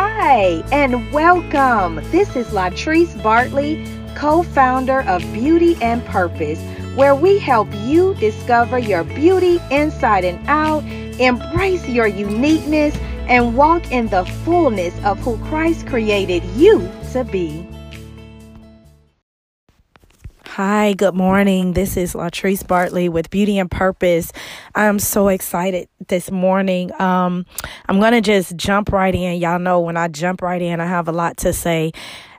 Hi, and welcome. This is Latrice Bartley, co founder of Beauty and Purpose, where we help you discover your beauty inside and out, embrace your uniqueness, and walk in the fullness of who Christ created you to be. Hi, good morning. This is Latrice Bartley with Beauty and Purpose. I'm so excited this morning. Um, I'm going to just jump right in. Y'all know when I jump right in, I have a lot to say.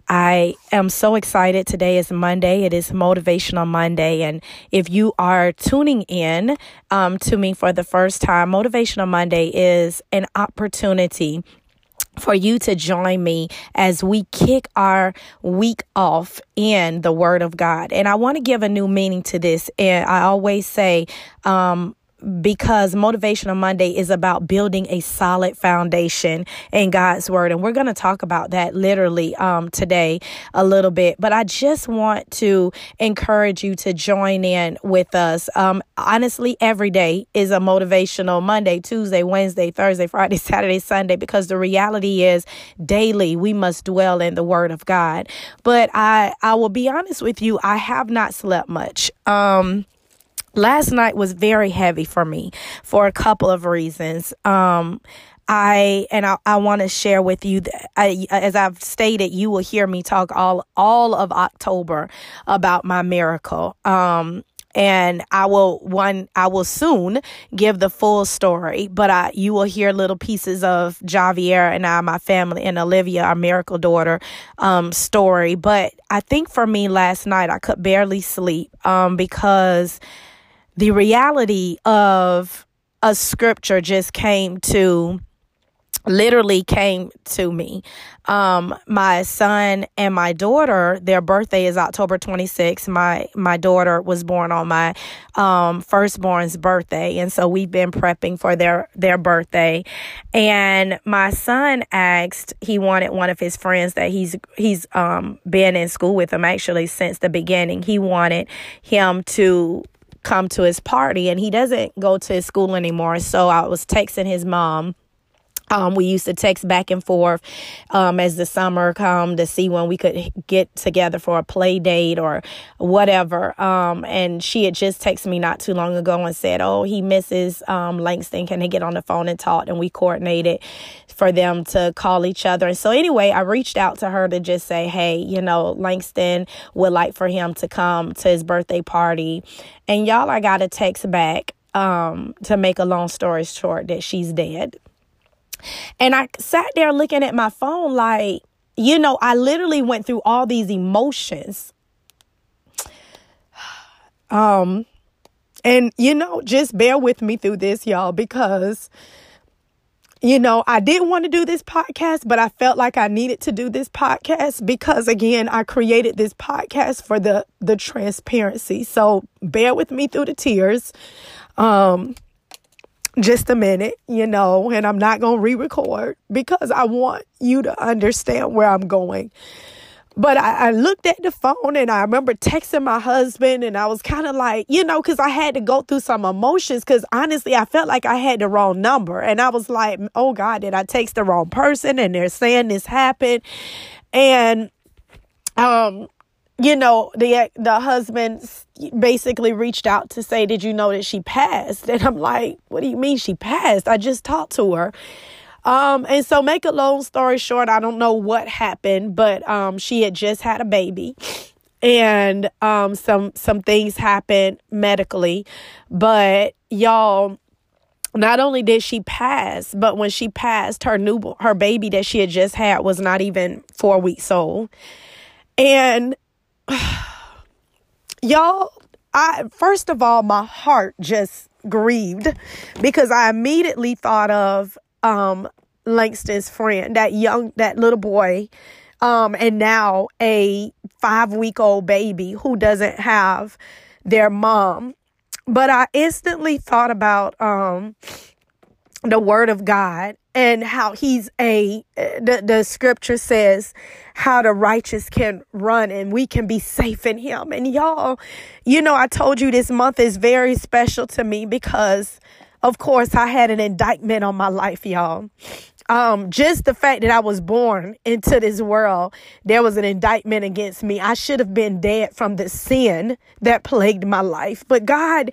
I am so excited. Today is Monday. It is Motivational Monday. And if you are tuning in um, to me for the first time, Motivational Monday is an opportunity for you to join me as we kick our week off in the Word of God. And I want to give a new meaning to this. And I always say, um, because Motivational Monday is about building a solid foundation in God's Word. And we're going to talk about that literally um, today a little bit. But I just want to encourage you to join in with us. Um, honestly, every day is a motivational Monday, Tuesday, Wednesday, Thursday, Friday, Saturday, Sunday, because the reality is daily we must dwell in the Word of God. But I, I will be honest with you, I have not slept much. Um, last night was very heavy for me for a couple of reasons. Um, I and I, I want to share with you that I, as I've stated, you will hear me talk all all of October about my miracle. Um, and I will one I will soon give the full story, but I you will hear little pieces of Javier and I, my family, and Olivia, our miracle daughter, um, story. But I think for me last night I could barely sleep um, because the reality of a scripture just came to literally came to me. Um, my son and my daughter, their birthday is October 26th. My my daughter was born on my um, firstborn's birthday, and so we've been prepping for their their birthday. And my son asked, he wanted one of his friends that he's he's um, been in school with him actually since the beginning. He wanted him to come to his party and he doesn't go to his school anymore. So I was texting his mom. Um, we used to text back and forth um, as the summer come to see when we could get together for a play date or whatever. Um, and she had just texted me not too long ago and said, "Oh, he misses um, Langston. Can they get on the phone and talk?" And we coordinated for them to call each other. And so, anyway, I reached out to her to just say, hey, you know, Langston would like for him to come to his birthday party. And y'all, I got a text back um, to make a long story short that she's dead. And I sat there looking at my phone like, you know, I literally went through all these emotions. Um, and you know, just bear with me through this, y'all, because you know, I didn't want to do this podcast, but I felt like I needed to do this podcast because again, I created this podcast for the the transparency. So, bear with me through the tears. Um just a minute, you know, and I'm not going to re-record because I want you to understand where I'm going. But I, I, looked at the phone and I remember texting my husband, and I was kind of like, you know, because I had to go through some emotions. Because honestly, I felt like I had the wrong number. And I was like, oh God, did I text the wrong person? And they're saying this happened. And, um, you know, the the husband basically reached out to say, "Did you know that she passed?" And I'm like, "What do you mean she passed? I just talked to her." Um, and so make a long story short, I don't know what happened, but um, she had just had a baby and um, some some things happened medically. But y'all, not only did she pass, but when she passed, her new her baby that she had just had was not even four weeks old. And y'all, I first of all, my heart just grieved because I immediately thought of um, Langston's friend, that young, that little boy, um, and now a five week old baby who doesn't have their mom. But I instantly thought about um, the word of God and how he's a the, the scripture says how the righteous can run and we can be safe in him and y'all you know i told you this month is very special to me because of course, I had an indictment on my life, y'all. um, just the fact that I was born into this world, there was an indictment against me. I should have been dead from the sin that plagued my life. But God,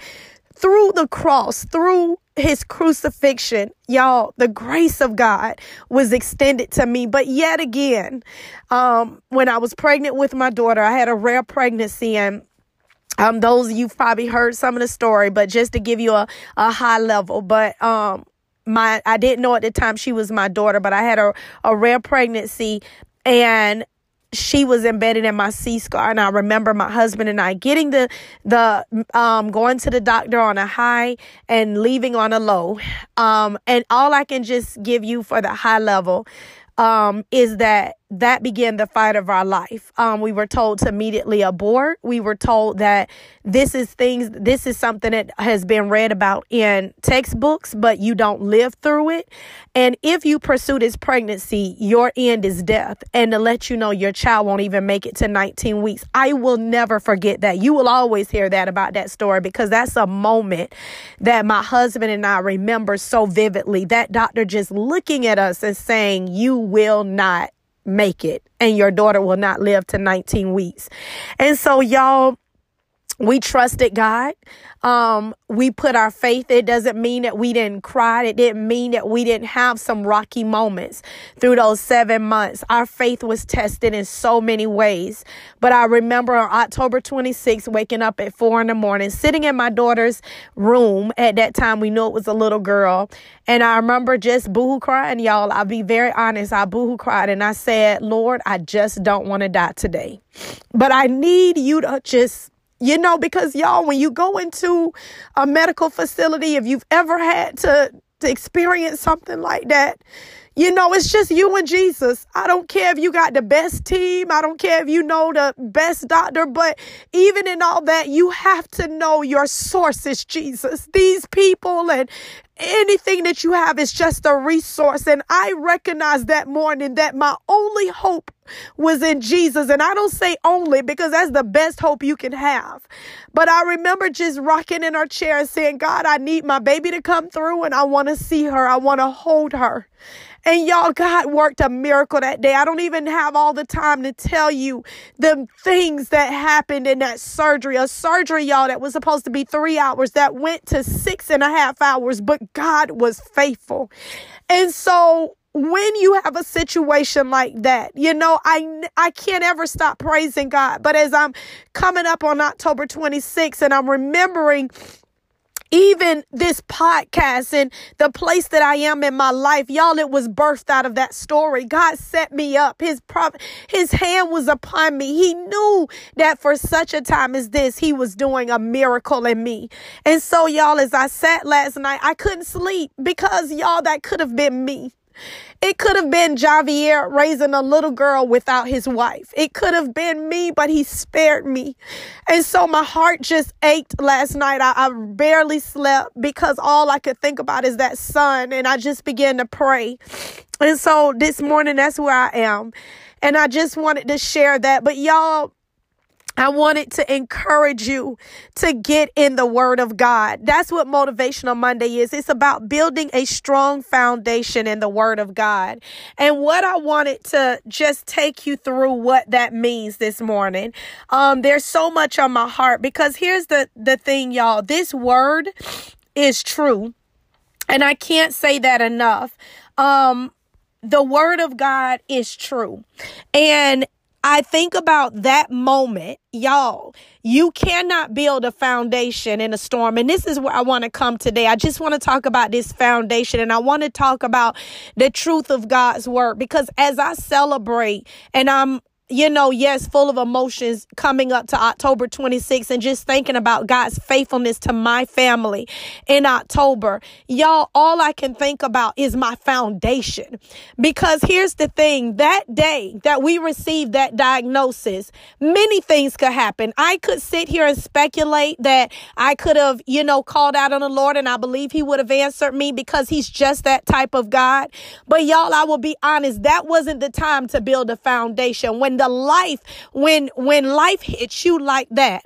through the cross, through his crucifixion, y'all, the grace of God was extended to me. But yet again, um, when I was pregnant with my daughter, I had a rare pregnancy and um, those you've probably heard some of the story, but just to give you a, a high level, but um, my I didn't know at the time she was my daughter, but I had a, a rare pregnancy and she was embedded in my C scar and I remember my husband and I getting the the um going to the doctor on a high and leaving on a low. Um and all I can just give you for the high level um is that that began the fight of our life. Um, we were told to immediately abort. We were told that this is things, this is something that has been read about in textbooks, but you don't live through it. And if you pursue this pregnancy, your end is death. And to let you know your child won't even make it to 19 weeks. I will never forget that. You will always hear that about that story because that's a moment that my husband and I remember so vividly. That doctor just looking at us and saying, You will not make it and your daughter will not live to 19 weeks. And so y'all we trusted God. Um, we put our faith. It doesn't mean that we didn't cry. It didn't mean that we didn't have some rocky moments through those seven months. Our faith was tested in so many ways. But I remember on October 26th, waking up at four in the morning, sitting in my daughter's room. At that time, we knew it was a little girl. And I remember just boohoo crying, y'all. I'll be very honest. I boohoo cried and I said, Lord, I just don't want to die today. But I need you to just you know, because y'all, when you go into a medical facility, if you've ever had to, to experience something like that, you know, it's just you and Jesus. I don't care if you got the best team. I don't care if you know the best doctor, but even in all that, you have to know your source is Jesus. These people and anything that you have is just a resource. And I recognized that morning that my only hope was in Jesus. And I don't say only because that's the best hope you can have. But I remember just rocking in our chair and saying, God, I need my baby to come through and I want to see her. I want to hold her. And y'all, God worked a miracle that day. I don't even have all the time to tell you the things that happened in that surgery. A surgery, y'all, that was supposed to be three hours that went to six and a half hours, but God was faithful. And so when you have a situation like that, you know, I I can't ever stop praising God. But as I'm coming up on October 26th and I'm remembering even this podcast and the place that I am in my life, y'all, it was birthed out of that story. God set me up. His prov- his hand was upon me. He knew that for such a time as this, he was doing a miracle in me. And so, y'all, as I sat last night, I couldn't sleep because y'all, that could have been me. It could have been Javier raising a little girl without his wife. It could have been me, but he spared me. And so my heart just ached last night. I, I barely slept because all I could think about is that son. And I just began to pray. And so this morning, that's where I am. And I just wanted to share that. But y'all, I wanted to encourage you to get in the Word of God. That's what Motivational Monday is. It's about building a strong foundation in the Word of God. And what I wanted to just take you through what that means this morning. Um, there's so much on my heart because here's the, the thing, y'all. This Word is true. And I can't say that enough. Um, the word of God is true. And I think about that moment, y'all. You cannot build a foundation in a storm. And this is where I want to come today. I just want to talk about this foundation and I want to talk about the truth of God's word because as I celebrate and I'm you know, yes, full of emotions coming up to October 26th and just thinking about God's faithfulness to my family in October. Y'all, all I can think about is my foundation. Because here's the thing that day that we received that diagnosis, many things could happen. I could sit here and speculate that I could have, you know, called out on the Lord and I believe He would have answered me because He's just that type of God. But y'all, I will be honest, that wasn't the time to build a foundation. When the life, when, when life hits you like that,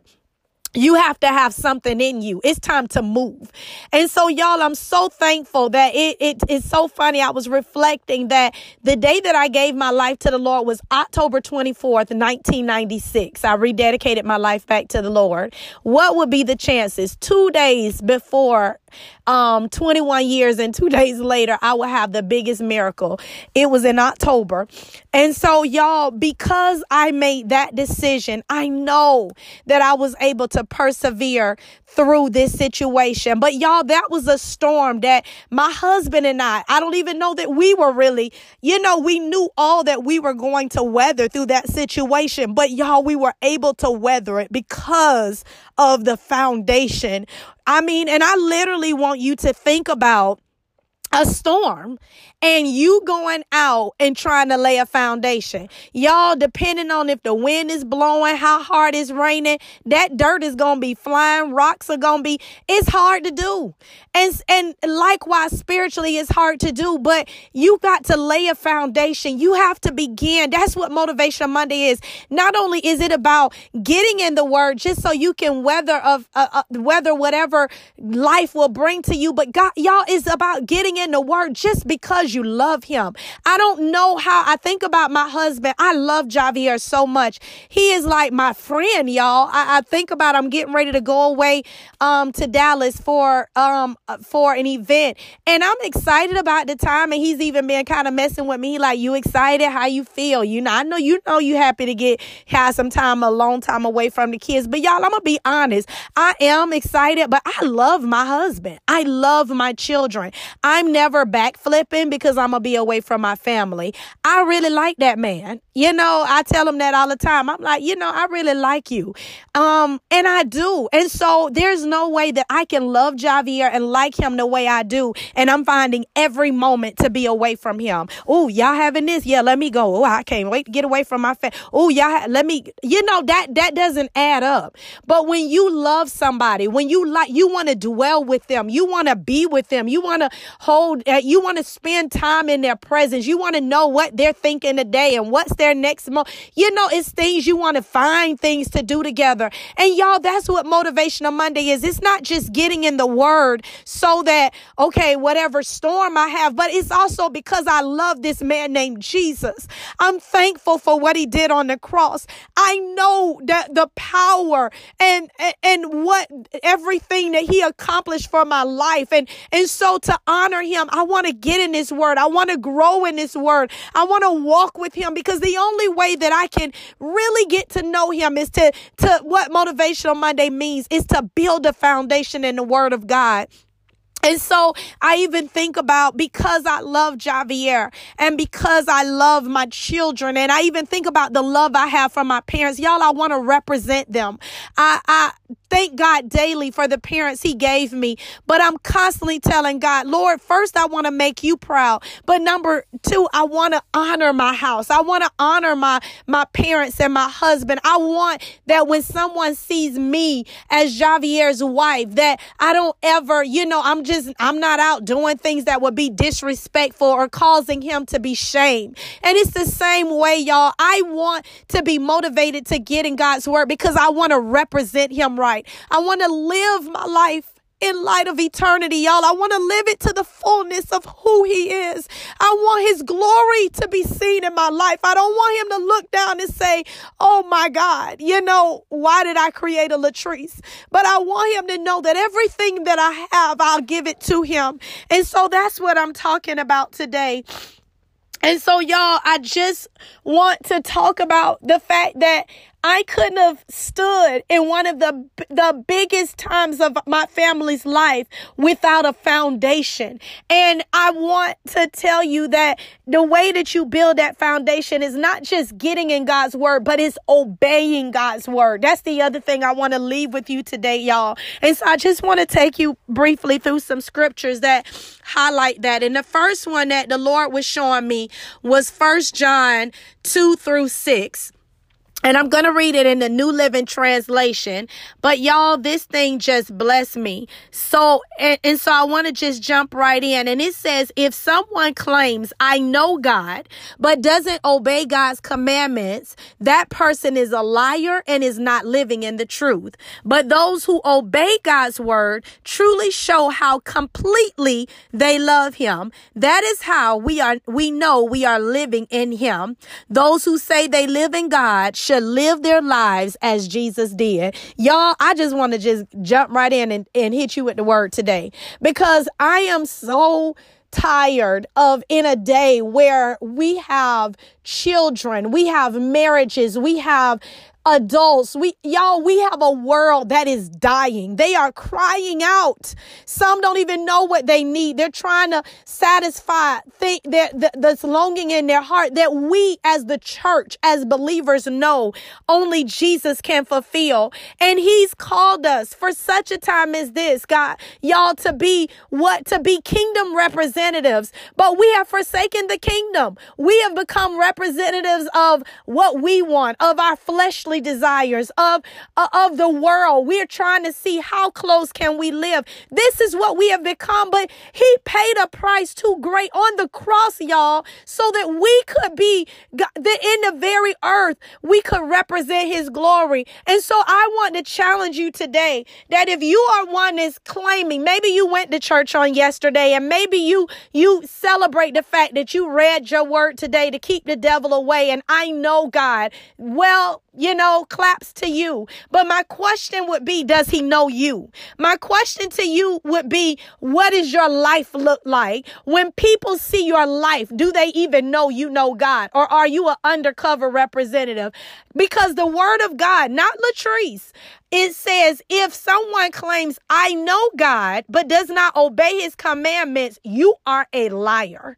you have to have something in you. It's time to move. And so y'all, I'm so thankful that it, it is so funny. I was reflecting that the day that I gave my life to the Lord was October 24th, 1996. I rededicated my life back to the Lord. What would be the chances two days before um 21 years and two days later i will have the biggest miracle. It was in october. And so y'all because i made that decision i know that i was able to persevere through this situation. But y'all that was a storm that my husband and i i don't even know that we were really you know we knew all that we were going to weather through that situation. But y'all we were able to weather it because of the foundation. I mean, and I literally want you to think about a storm and you going out and trying to lay a foundation. Y'all, depending on if the wind is blowing, how hard it's raining, that dirt is going to be flying, rocks are going to be, it's hard to do. And, and likewise, spiritually, it's hard to do, but you got to lay a foundation. You have to begin. That's what Motivation Monday is. Not only is it about getting in the word just so you can weather of, uh, uh, weather whatever life will bring to you, but God, y'all is about getting in the word just because because you love him. I don't know how I think about my husband. I love Javier so much. He is like my friend, y'all. I, I think about I'm getting ready to go away um to Dallas for um for an event. And I'm excited about the time and he's even been kind of messing with me like you excited how you feel. You know, I know you know you happy to get have some time a long time away from the kids. But y'all, I'm gonna be honest. I am excited, but I love my husband. I love my children. I'm never backflipping because I'm going to be away from my family. I really like that man. You know, I tell him that all the time. I'm like, you know, I really like you. Um, and I do. And so there's no way that I can love Javier and like him the way I do. And I'm finding every moment to be away from him. Oh, y'all having this? Yeah, let me go. Oh, I can't wait to get away from my family. Oh, y'all, ha- let me, you know, that, that doesn't add up. But when you love somebody, when you like, you want to dwell with them, you want to be with them, you want to hold, uh, you want to spend time in their presence. You want to know what they're thinking today and what's their next month. You know, it's things you want to find things to do together. And y'all, that's what motivational Monday is. It's not just getting in the word so that, okay, whatever storm I have, but it's also because I love this man named Jesus. I'm thankful for what he did on the cross. I know that the power and, and what everything that he accomplished for my life. And, and so to honor him, I want to get in this word. I want to grow in this word. I want to walk with him because the only way that I can really get to know him is to, to what motivational Monday means is to build a foundation in the word of God. And so I even think about because I love Javier and because I love my children and I even think about the love I have for my parents. Y'all, I want to represent them. I, I thank God daily for the parents he gave me, but I'm constantly telling God, Lord, first I want to make you proud. But number two, I want to honor my house. I want to honor my, my parents and my husband. I want that when someone sees me as Javier's wife, that I don't ever, you know, I'm just, I'm not out doing things that would be disrespectful or causing him to be shamed. And it's the same way, y'all. I want to be motivated to get in God's word because I want to represent him right. I want to live my life in light of eternity, y'all. I want to live it to the fullness of who He is. I want His glory to be seen in my life. I don't want Him to look down and say, Oh my God, you know, why did I create a Latrice? But I want Him to know that everything that I have, I'll give it to Him. And so that's what I'm talking about today. And so, y'all, I just want to talk about the fact that I couldn't have stood in one of the the biggest times of my family's life without a foundation. And I want to tell you that the way that you build that foundation is not just getting in God's word, but it's obeying God's word. That's the other thing I want to leave with you today, y'all. And so I just want to take you briefly through some scriptures that highlight that. And the first one that the Lord was showing me was First John 2 through 6. And I'm going to read it in the New Living Translation. But y'all, this thing just blessed me. So, and, and so I want to just jump right in. And it says, if someone claims, I know God, but doesn't obey God's commandments, that person is a liar and is not living in the truth. But those who obey God's word truly show how completely they love him. That is how we are, we know we are living in him. Those who say they live in God should live their lives as Jesus did. Y'all, I just want to just jump right in and, and hit you with the word today because I am so tired of in a day where we have children, we have marriages, we have adults. We, y'all, we have a world that is dying. They are crying out. Some don't even know what they need. They're trying to satisfy think that this longing in their heart that we as the church, as believers know only Jesus can fulfill. And he's called us for such a time as this, God, y'all, to be what? To be kingdom representatives. But we have forsaken the kingdom. We have become representatives of what we want, of our fleshly desires of uh, of the world. We're trying to see how close can we live. This is what we have become, but he paid a price too great on the cross, y'all, so that we could be the, in the very earth. We could represent his glory. And so I want to challenge you today that if you are one that's claiming, maybe you went to church on yesterday and maybe you you celebrate the fact that you read your word today to keep the devil away and I know God. Well, you know, claps to you. But my question would be, does he know you? My question to you would be, what does your life look like? When people see your life, do they even know you know God? Or are you an undercover representative? Because the word of God, not Latrice, it says, if someone claims, I know God, but does not obey his commandments, you are a liar.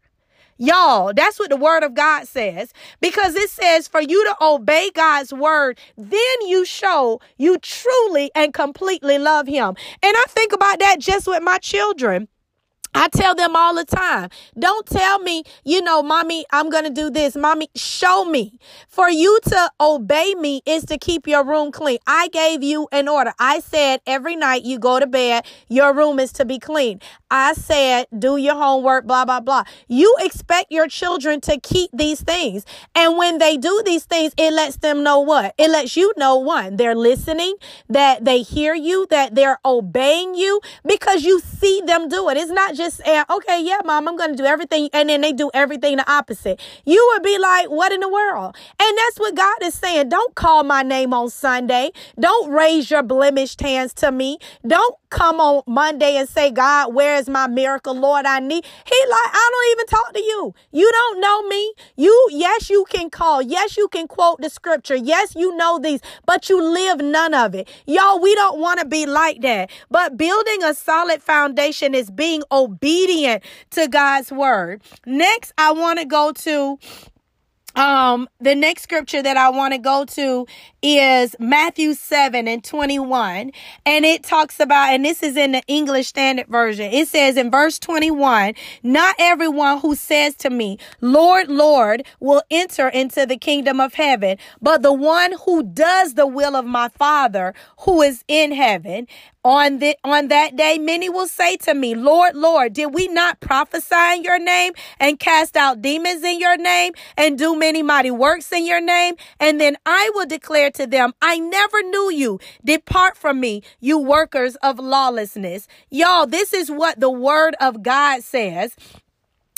Y'all, that's what the word of God says. Because it says for you to obey God's word, then you show you truly and completely love him. And I think about that just with my children. I tell them all the time, don't tell me, you know, mommy, I'm going to do this. Mommy, show me. For you to obey me is to keep your room clean. I gave you an order. I said every night you go to bed, your room is to be clean. I said, do your homework, blah, blah, blah. You expect your children to keep these things. And when they do these things, it lets them know what? It lets you know one, they're listening, that they hear you, that they're obeying you because you see them do it. It's not just, Eh, okay, yeah, mom, I'm going to do everything. And then they do everything the opposite. You would be like, what in the world? And that's what God is saying. Don't call my name on Sunday. Don't raise your blemished hands to me. Don't come on Monday and say, God, where's my miracle, Lord? I need. He like, I don't even talk to you. You don't know me. You, yes, you can call. Yes, you can quote the scripture. Yes, you know these, but you live none of it. Y'all, we don't want to be like that. But building a solid foundation is being obedient to God's word. Next, I want to go to um the next scripture that I want to go to is Matthew 7 and 21 and it talks about and this is in the English Standard Version. It says in verse 21 not everyone who says to me Lord Lord will enter into the kingdom of heaven but the one who does the will of my father who is in heaven. On the on that day many will say to me lord lord did we not prophesy in your name and cast out demons in your name and do many mighty works in your name? And then i will declare to them i never knew you. Depart from me you workers of lawlessness. Y'all this is what the word of god says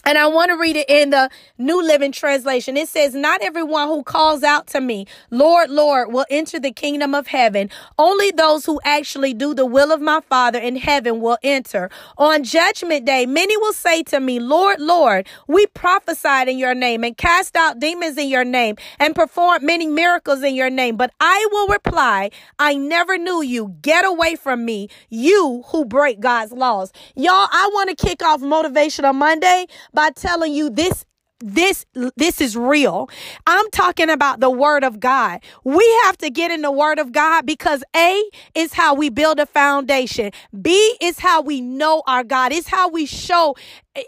and I want to read it in the New Living Translation. It says, Not everyone who calls out to me, Lord, Lord, will enter the kingdom of heaven. Only those who actually do the will of my Father in heaven will enter. On judgment day, many will say to me, Lord, Lord, we prophesied in your name and cast out demons in your name and performed many miracles in your name. But I will reply, I never knew you. Get away from me, you who break God's laws. Y'all, I want to kick off Motivational Monday by telling you this this this is real. I'm talking about the word of God. We have to get in the word of God because A is how we build a foundation. B is how we know our God. It's how we show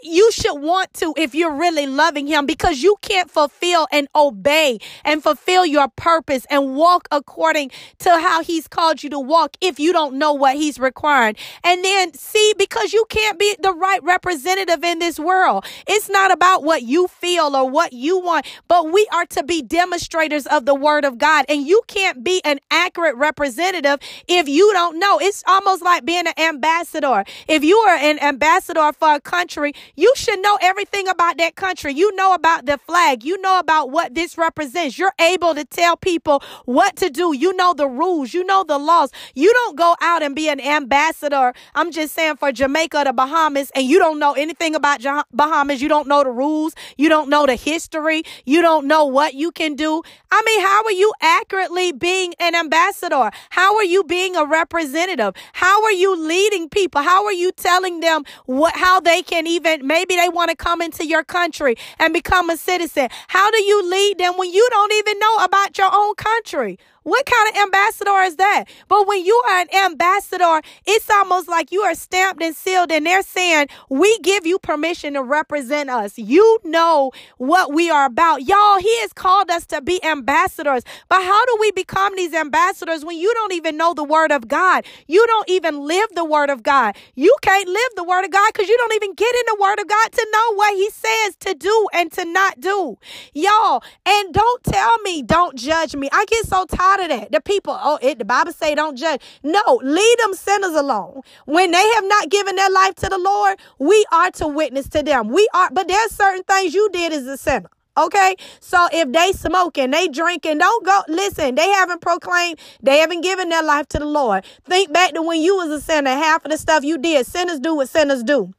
you should want to if you're really loving him because you can't fulfill and obey and fulfill your purpose and walk according to how he's called you to walk if you don't know what he's requiring. And then see, because you can't be the right representative in this world. It's not about what you feel or what you want, but we are to be demonstrators of the word of God. And you can't be an accurate representative if you don't know. It's almost like being an ambassador. If you are an ambassador for a country, you should know everything about that country. You know about the flag. You know about what this represents. You're able to tell people what to do. You know the rules. You know the laws. You don't go out and be an ambassador. I'm just saying for Jamaica, the Bahamas, and you don't know anything about Bahamas. You don't know the rules. You don't know the history. You don't know what you can do. I mean, how are you accurately being an ambassador? How are you being a representative? How are you leading people? How are you telling them what, how they can even, maybe they want to come into your country and become a citizen. How do you lead them when you don't even know about your own country? What kind of ambassador is that? But when you are an ambassador, it's almost like you are stamped and sealed, and they're saying, We give you permission to represent us. You know what we are about. Y'all, He has called us to be ambassadors. But how do we become these ambassadors when you don't even know the Word of God? You don't even live the Word of God. You can't live the Word of God because you don't even get in the Word of God to know what He says to do and to not do. Y'all, and don't tell me, don't judge me. I get so tired of that. The people, oh, it, the Bible say don't judge. No, leave them sinners alone. When they have not given their life to the Lord, we are to witness to them. We are, but there's certain things you did as a sinner. Okay. So if they smoking, they drinking, don't go. Listen, they haven't proclaimed, they haven't given their life to the Lord. Think back to when you was a sinner, half of the stuff you did. Sinners do what sinners do.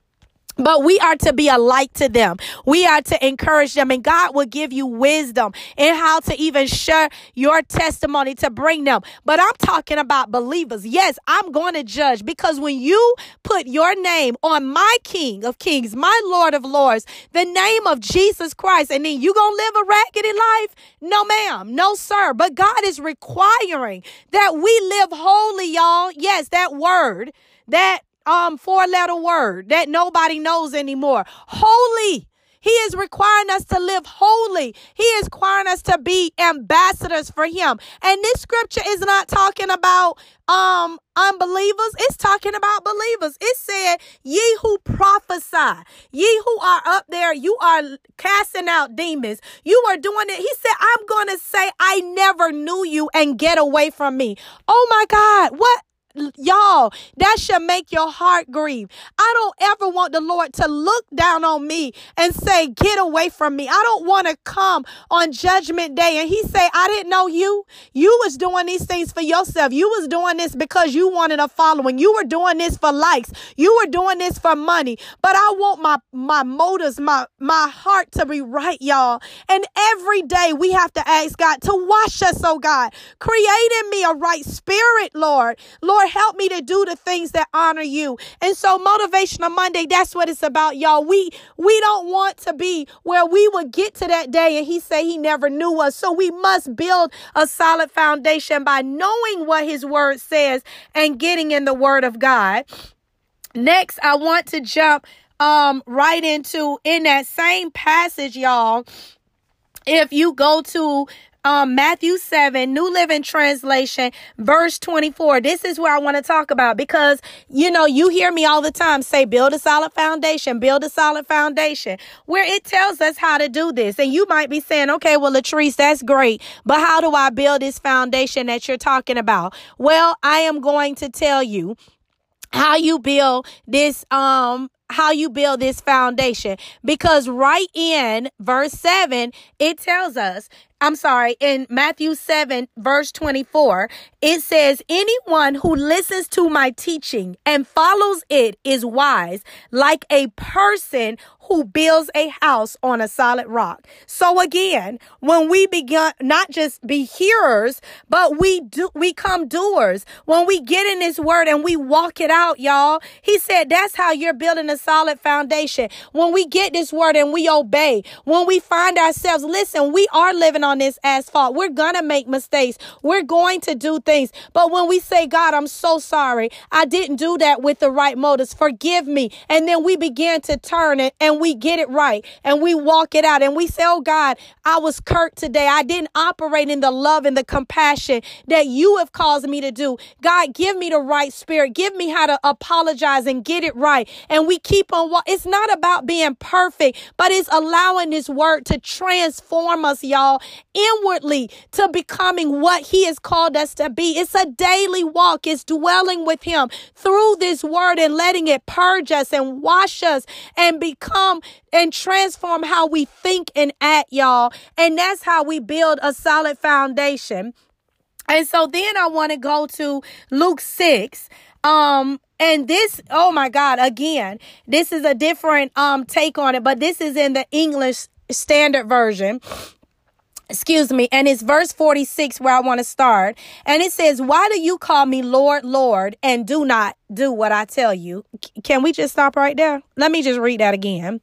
But we are to be a light to them. We are to encourage them and God will give you wisdom in how to even share your testimony to bring them. But I'm talking about believers. Yes, I'm going to judge because when you put your name on my King of Kings, my Lord of Lords, the name of Jesus Christ, and then you going to live a raggedy life? No, ma'am. No, sir. But God is requiring that we live holy, y'all. Yes, that word, that um four letter word that nobody knows anymore. Holy. He is requiring us to live holy. He is requiring us to be ambassadors for him. And this scripture is not talking about um unbelievers. It's talking about believers. It said, ye who prophesy, ye who are up there, you are casting out demons. You are doing it. He said, I'm going to say, I never knew you and get away from me. Oh my God. What? Y'all, that should make your heart grieve. I don't ever want the Lord to look down on me and say, get away from me. I don't want to come on judgment day and he say, I didn't know you. You was doing these things for yourself. You was doing this because you wanted a following. You were doing this for likes. You were doing this for money. But I want my, my motives, my, my heart to be right, y'all. And every day we have to ask God to wash us, oh God. Create in me a right spirit, Lord. Lord, help me to do the things that honor you. And so motivational Monday, that's what it's about, y'all. We we don't want to be where we would get to that day and he say he never knew us. So we must build a solid foundation by knowing what his word says and getting in the word of God. Next, I want to jump um right into in that same passage, y'all. If you go to um, Matthew 7, New Living Translation, verse 24. This is where I want to talk about because, you know, you hear me all the time say, build a solid foundation, build a solid foundation, where it tells us how to do this. And you might be saying, okay, well, Latrice, that's great, but how do I build this foundation that you're talking about? Well, I am going to tell you how you build this um how you build this foundation because right in verse 7 it tells us I'm sorry, in Matthew 7, verse 24, it says, Anyone who listens to my teaching and follows it is wise, like a person who builds a house on a solid rock. So again, when we begin not just be hearers, but we do we come doers. When we get in this word and we walk it out, y'all. He said that's how you're building a solid foundation. When we get this word and we obey, when we find ourselves, listen, we are living on this asphalt. We're to make mistakes. We're going to do things. But when we say, God, I'm so sorry. I didn't do that with the right motives. Forgive me. And then we begin to turn it and we get it right and we walk it out and we say, Oh God, I was curt today. I didn't operate in the love and the compassion that you have caused me to do. God, give me the right spirit. Give me how to apologize and get it right. And we keep on. It's not about being perfect, but it's allowing this word to transform us, y'all, inwardly to becoming what he has called us to be. It's a daily walk. It's dwelling with him through this word and letting it purge us and wash us and become and transform how we think and act, y'all. And that's how we build a solid foundation. And so then I want to go to Luke 6. Um, and this, oh my God, again, this is a different um take on it, but this is in the English standard version excuse me, and it's verse 46 where I want to start. And it says, Why do you call me Lord, Lord, and do not do what I tell you? Can we just stop right there? Let me just read that again.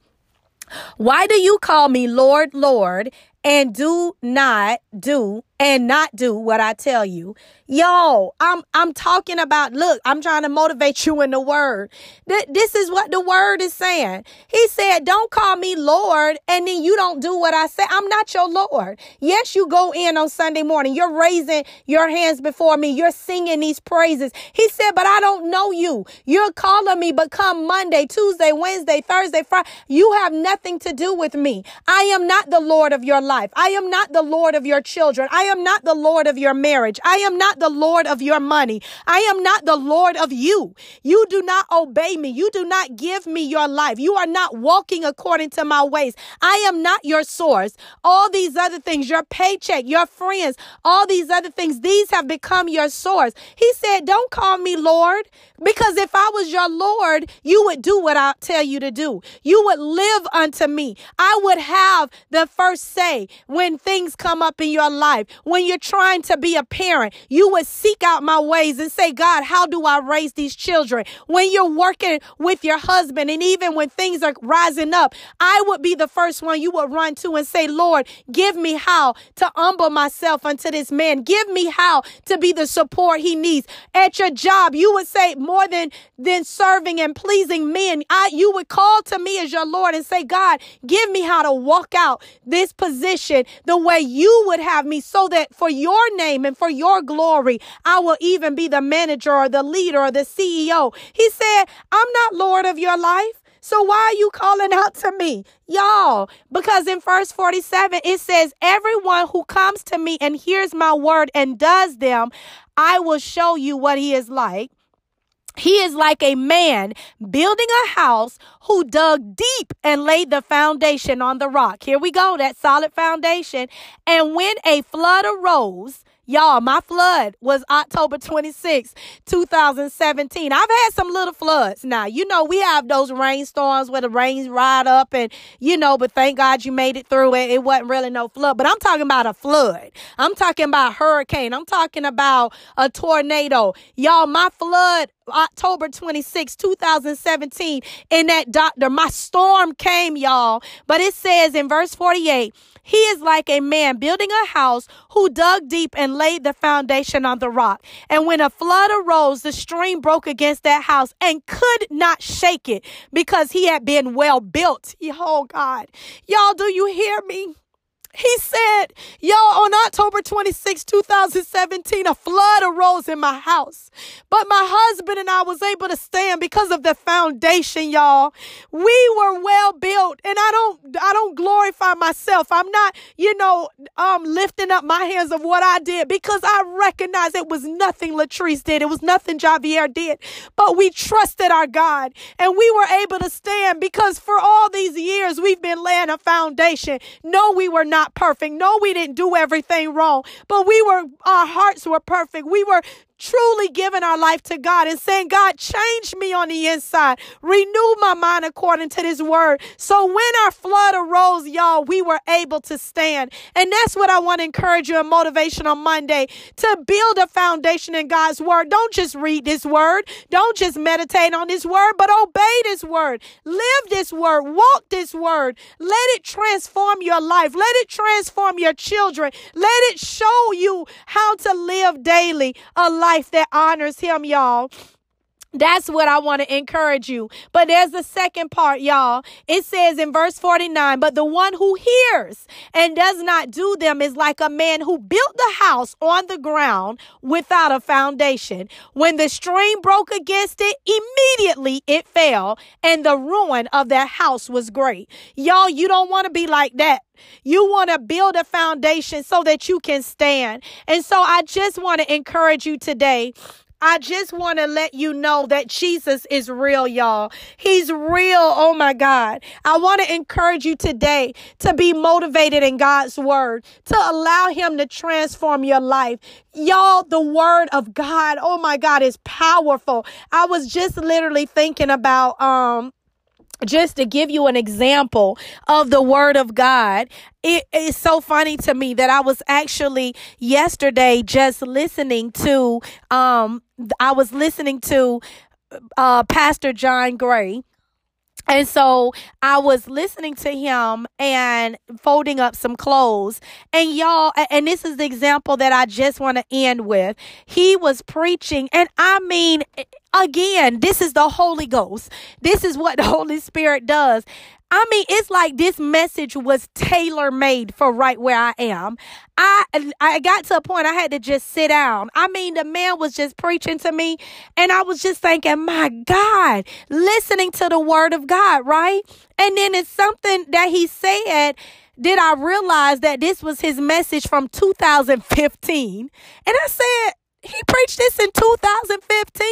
Why do you call me Lord, Lord, and do not do and not do what I tell you. Yo, I'm I'm talking about look, I'm trying to motivate you in the word. Th- this is what the word is saying. He said, "Don't call me Lord and then you don't do what I say. I'm not your Lord." Yes, you go in on Sunday morning. You're raising your hands before me. You're singing these praises. He said, "But I don't know you. You're calling me but come Monday, Tuesday, Wednesday, Thursday, Friday, you have nothing to do with me. I am not the Lord of your life. I am not the Lord of your children. I am not the Lord of your marriage. I am not the Lord of your money. I am not the Lord of you. You do not obey me. You do not give me your life. You are not walking according to my ways. I am not your source. All these other things, your paycheck, your friends, all these other things, these have become your source. He said, Don't call me Lord, because if I was your Lord, you would do what I tell you to do. You would live unto me. I would have the first say when things come up in your life. When you're trying to be a parent, you would seek out my ways and say, God, how do I raise these children? When you're working with your husband and even when things are rising up, I would be the first one you would run to and say, Lord, give me how to humble myself unto this man. Give me how to be the support he needs. At your job, you would say more than, than serving and pleasing men. I, you would call to me as your Lord and say, God, give me how to walk out this position the way you would have me so that for your name and for your glory, I will even be the manager or the leader or the CEO. He said, I'm not Lord of your life. So why are you calling out to me? Y'all, because in verse 47 it says, Everyone who comes to me and hears my word and does them, I will show you what he is like. He is like a man building a house who dug deep and laid the foundation on the rock. Here we go, that solid foundation. And when a flood arose, Y'all, my flood was October 26, 2017. I've had some little floods. Now, you know, we have those rainstorms where the rains ride up and, you know, but thank God you made it through it. It wasn't really no flood, but I'm talking about a flood. I'm talking about a hurricane. I'm talking about a tornado. Y'all, my flood October 26, 2017, in that doctor, my storm came, y'all. But it says in verse 48, he is like a man building a house who dug deep and laid the foundation on the rock. And when a flood arose, the stream broke against that house and could not shake it because he had been well built. Oh God. Y'all, do you hear me? He said, Yo, on October 26, 2017, a flood arose in my house. But my husband and I was able to stand because of the foundation, y'all. We were well built, and I don't I don't glorify myself. I'm not, you know, um lifting up my hands of what I did because I recognize it was nothing Latrice did. It was nothing Javier did. But we trusted our God and we were able to stand because for all these years we've been laying a foundation. No, we were not not perfect. No, we didn't do everything wrong, but we were, our hearts were perfect. We were truly giving our life to God and saying, God, change me on the inside, renew my mind according to this word. So when our flood arose, y'all, we were able to stand. And that's what I want to encourage you in Motivation on Monday to build a foundation in God's word. Don't just read this word, don't just meditate on this word, but obey this word, live this word, walk this word. Let it transform your life, let it transform your children, let it show you how to live daily a life that honors Him, y'all. That's what I want to encourage you. But there's the second part, y'all. It says in verse 49, but the one who hears and does not do them is like a man who built the house on the ground without a foundation. When the stream broke against it, immediately it fell and the ruin of that house was great. Y'all, you don't want to be like that. You want to build a foundation so that you can stand. And so I just want to encourage you today I just want to let you know that Jesus is real, y'all. He's real. Oh my God. I want to encourage you today to be motivated in God's word, to allow Him to transform your life. Y'all, the word of God, oh my God, is powerful. I was just literally thinking about, um, just to give you an example of the word of God, it is so funny to me that I was actually yesterday just listening to, um, I was listening to, uh, Pastor John Gray. And so I was listening to him and folding up some clothes. And y'all, and this is the example that I just want to end with. He was preaching, and I mean, Again, this is the Holy Ghost. This is what the Holy Spirit does. I mean, it's like this message was tailor made for right where I am. I I got to a point I had to just sit down. I mean, the man was just preaching to me, and I was just thinking, my God, listening to the word of God, right? And then it's something that he said did I realize that this was his message from 2015. And I said, he preached this in 2015.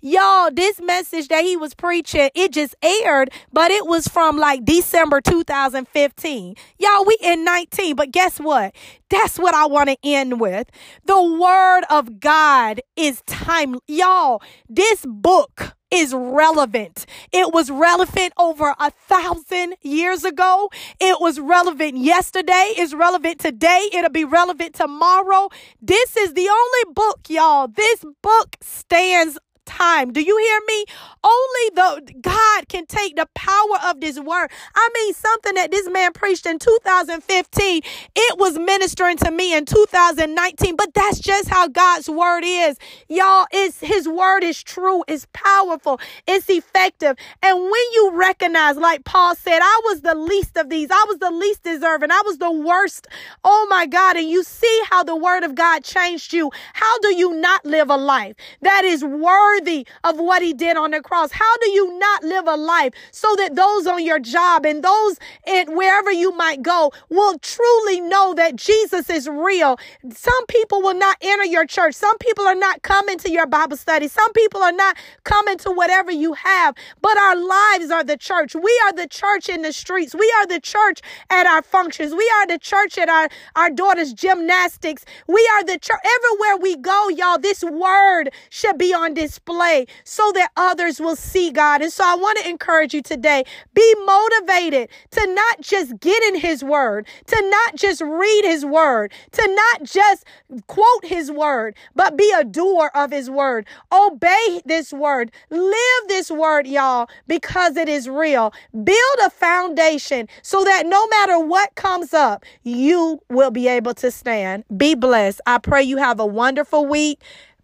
Y'all, this message that he was preaching, it just aired, but it was from like December 2015. Y'all, we in 19, but guess what? That's what I want to end with. The word of God is time. Y'all, this book is relevant. It was relevant over a thousand years ago. It was relevant yesterday. It's relevant today. It'll be relevant tomorrow. This is the only book, y'all. This book stands time. Do you hear me? Only the God can take the power of this word. I mean, something that this man preached in 2015, it was ministering to me in 2019, but that's just how God's word is. Y'all, it's his word is true, it's powerful, it's effective. And when you recognize, like Paul said, I was the least of these, I was the least deserving, I was the worst. Oh my God. And you see how the word of God changed you. How do you not live a life that is worthy? Worthy of what he did on the cross? How do you not live a life so that those on your job and those in wherever you might go will truly know that Jesus is real? Some people will not enter your church. Some people are not coming to your Bible study. Some people are not coming to whatever you have, but our lives are the church. We are the church in the streets. We are the church at our functions. We are the church at our, our daughter's gymnastics. We are the church everywhere we go, y'all. This word should be on display display so that others will see God. And so I want to encourage you today be motivated to not just get in His Word, to not just read His Word, to not just quote His Word, but be a doer of His Word. Obey this Word. Live this Word, y'all, because it is real. Build a foundation so that no matter what comes up, you will be able to stand. Be blessed. I pray you have a wonderful week.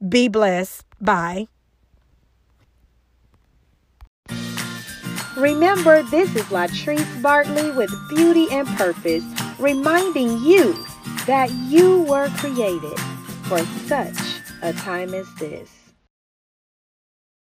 Be blessed. Bye. Remember, this is Latrice Bartley with Beauty and Purpose, reminding you that you were created for such a time as this.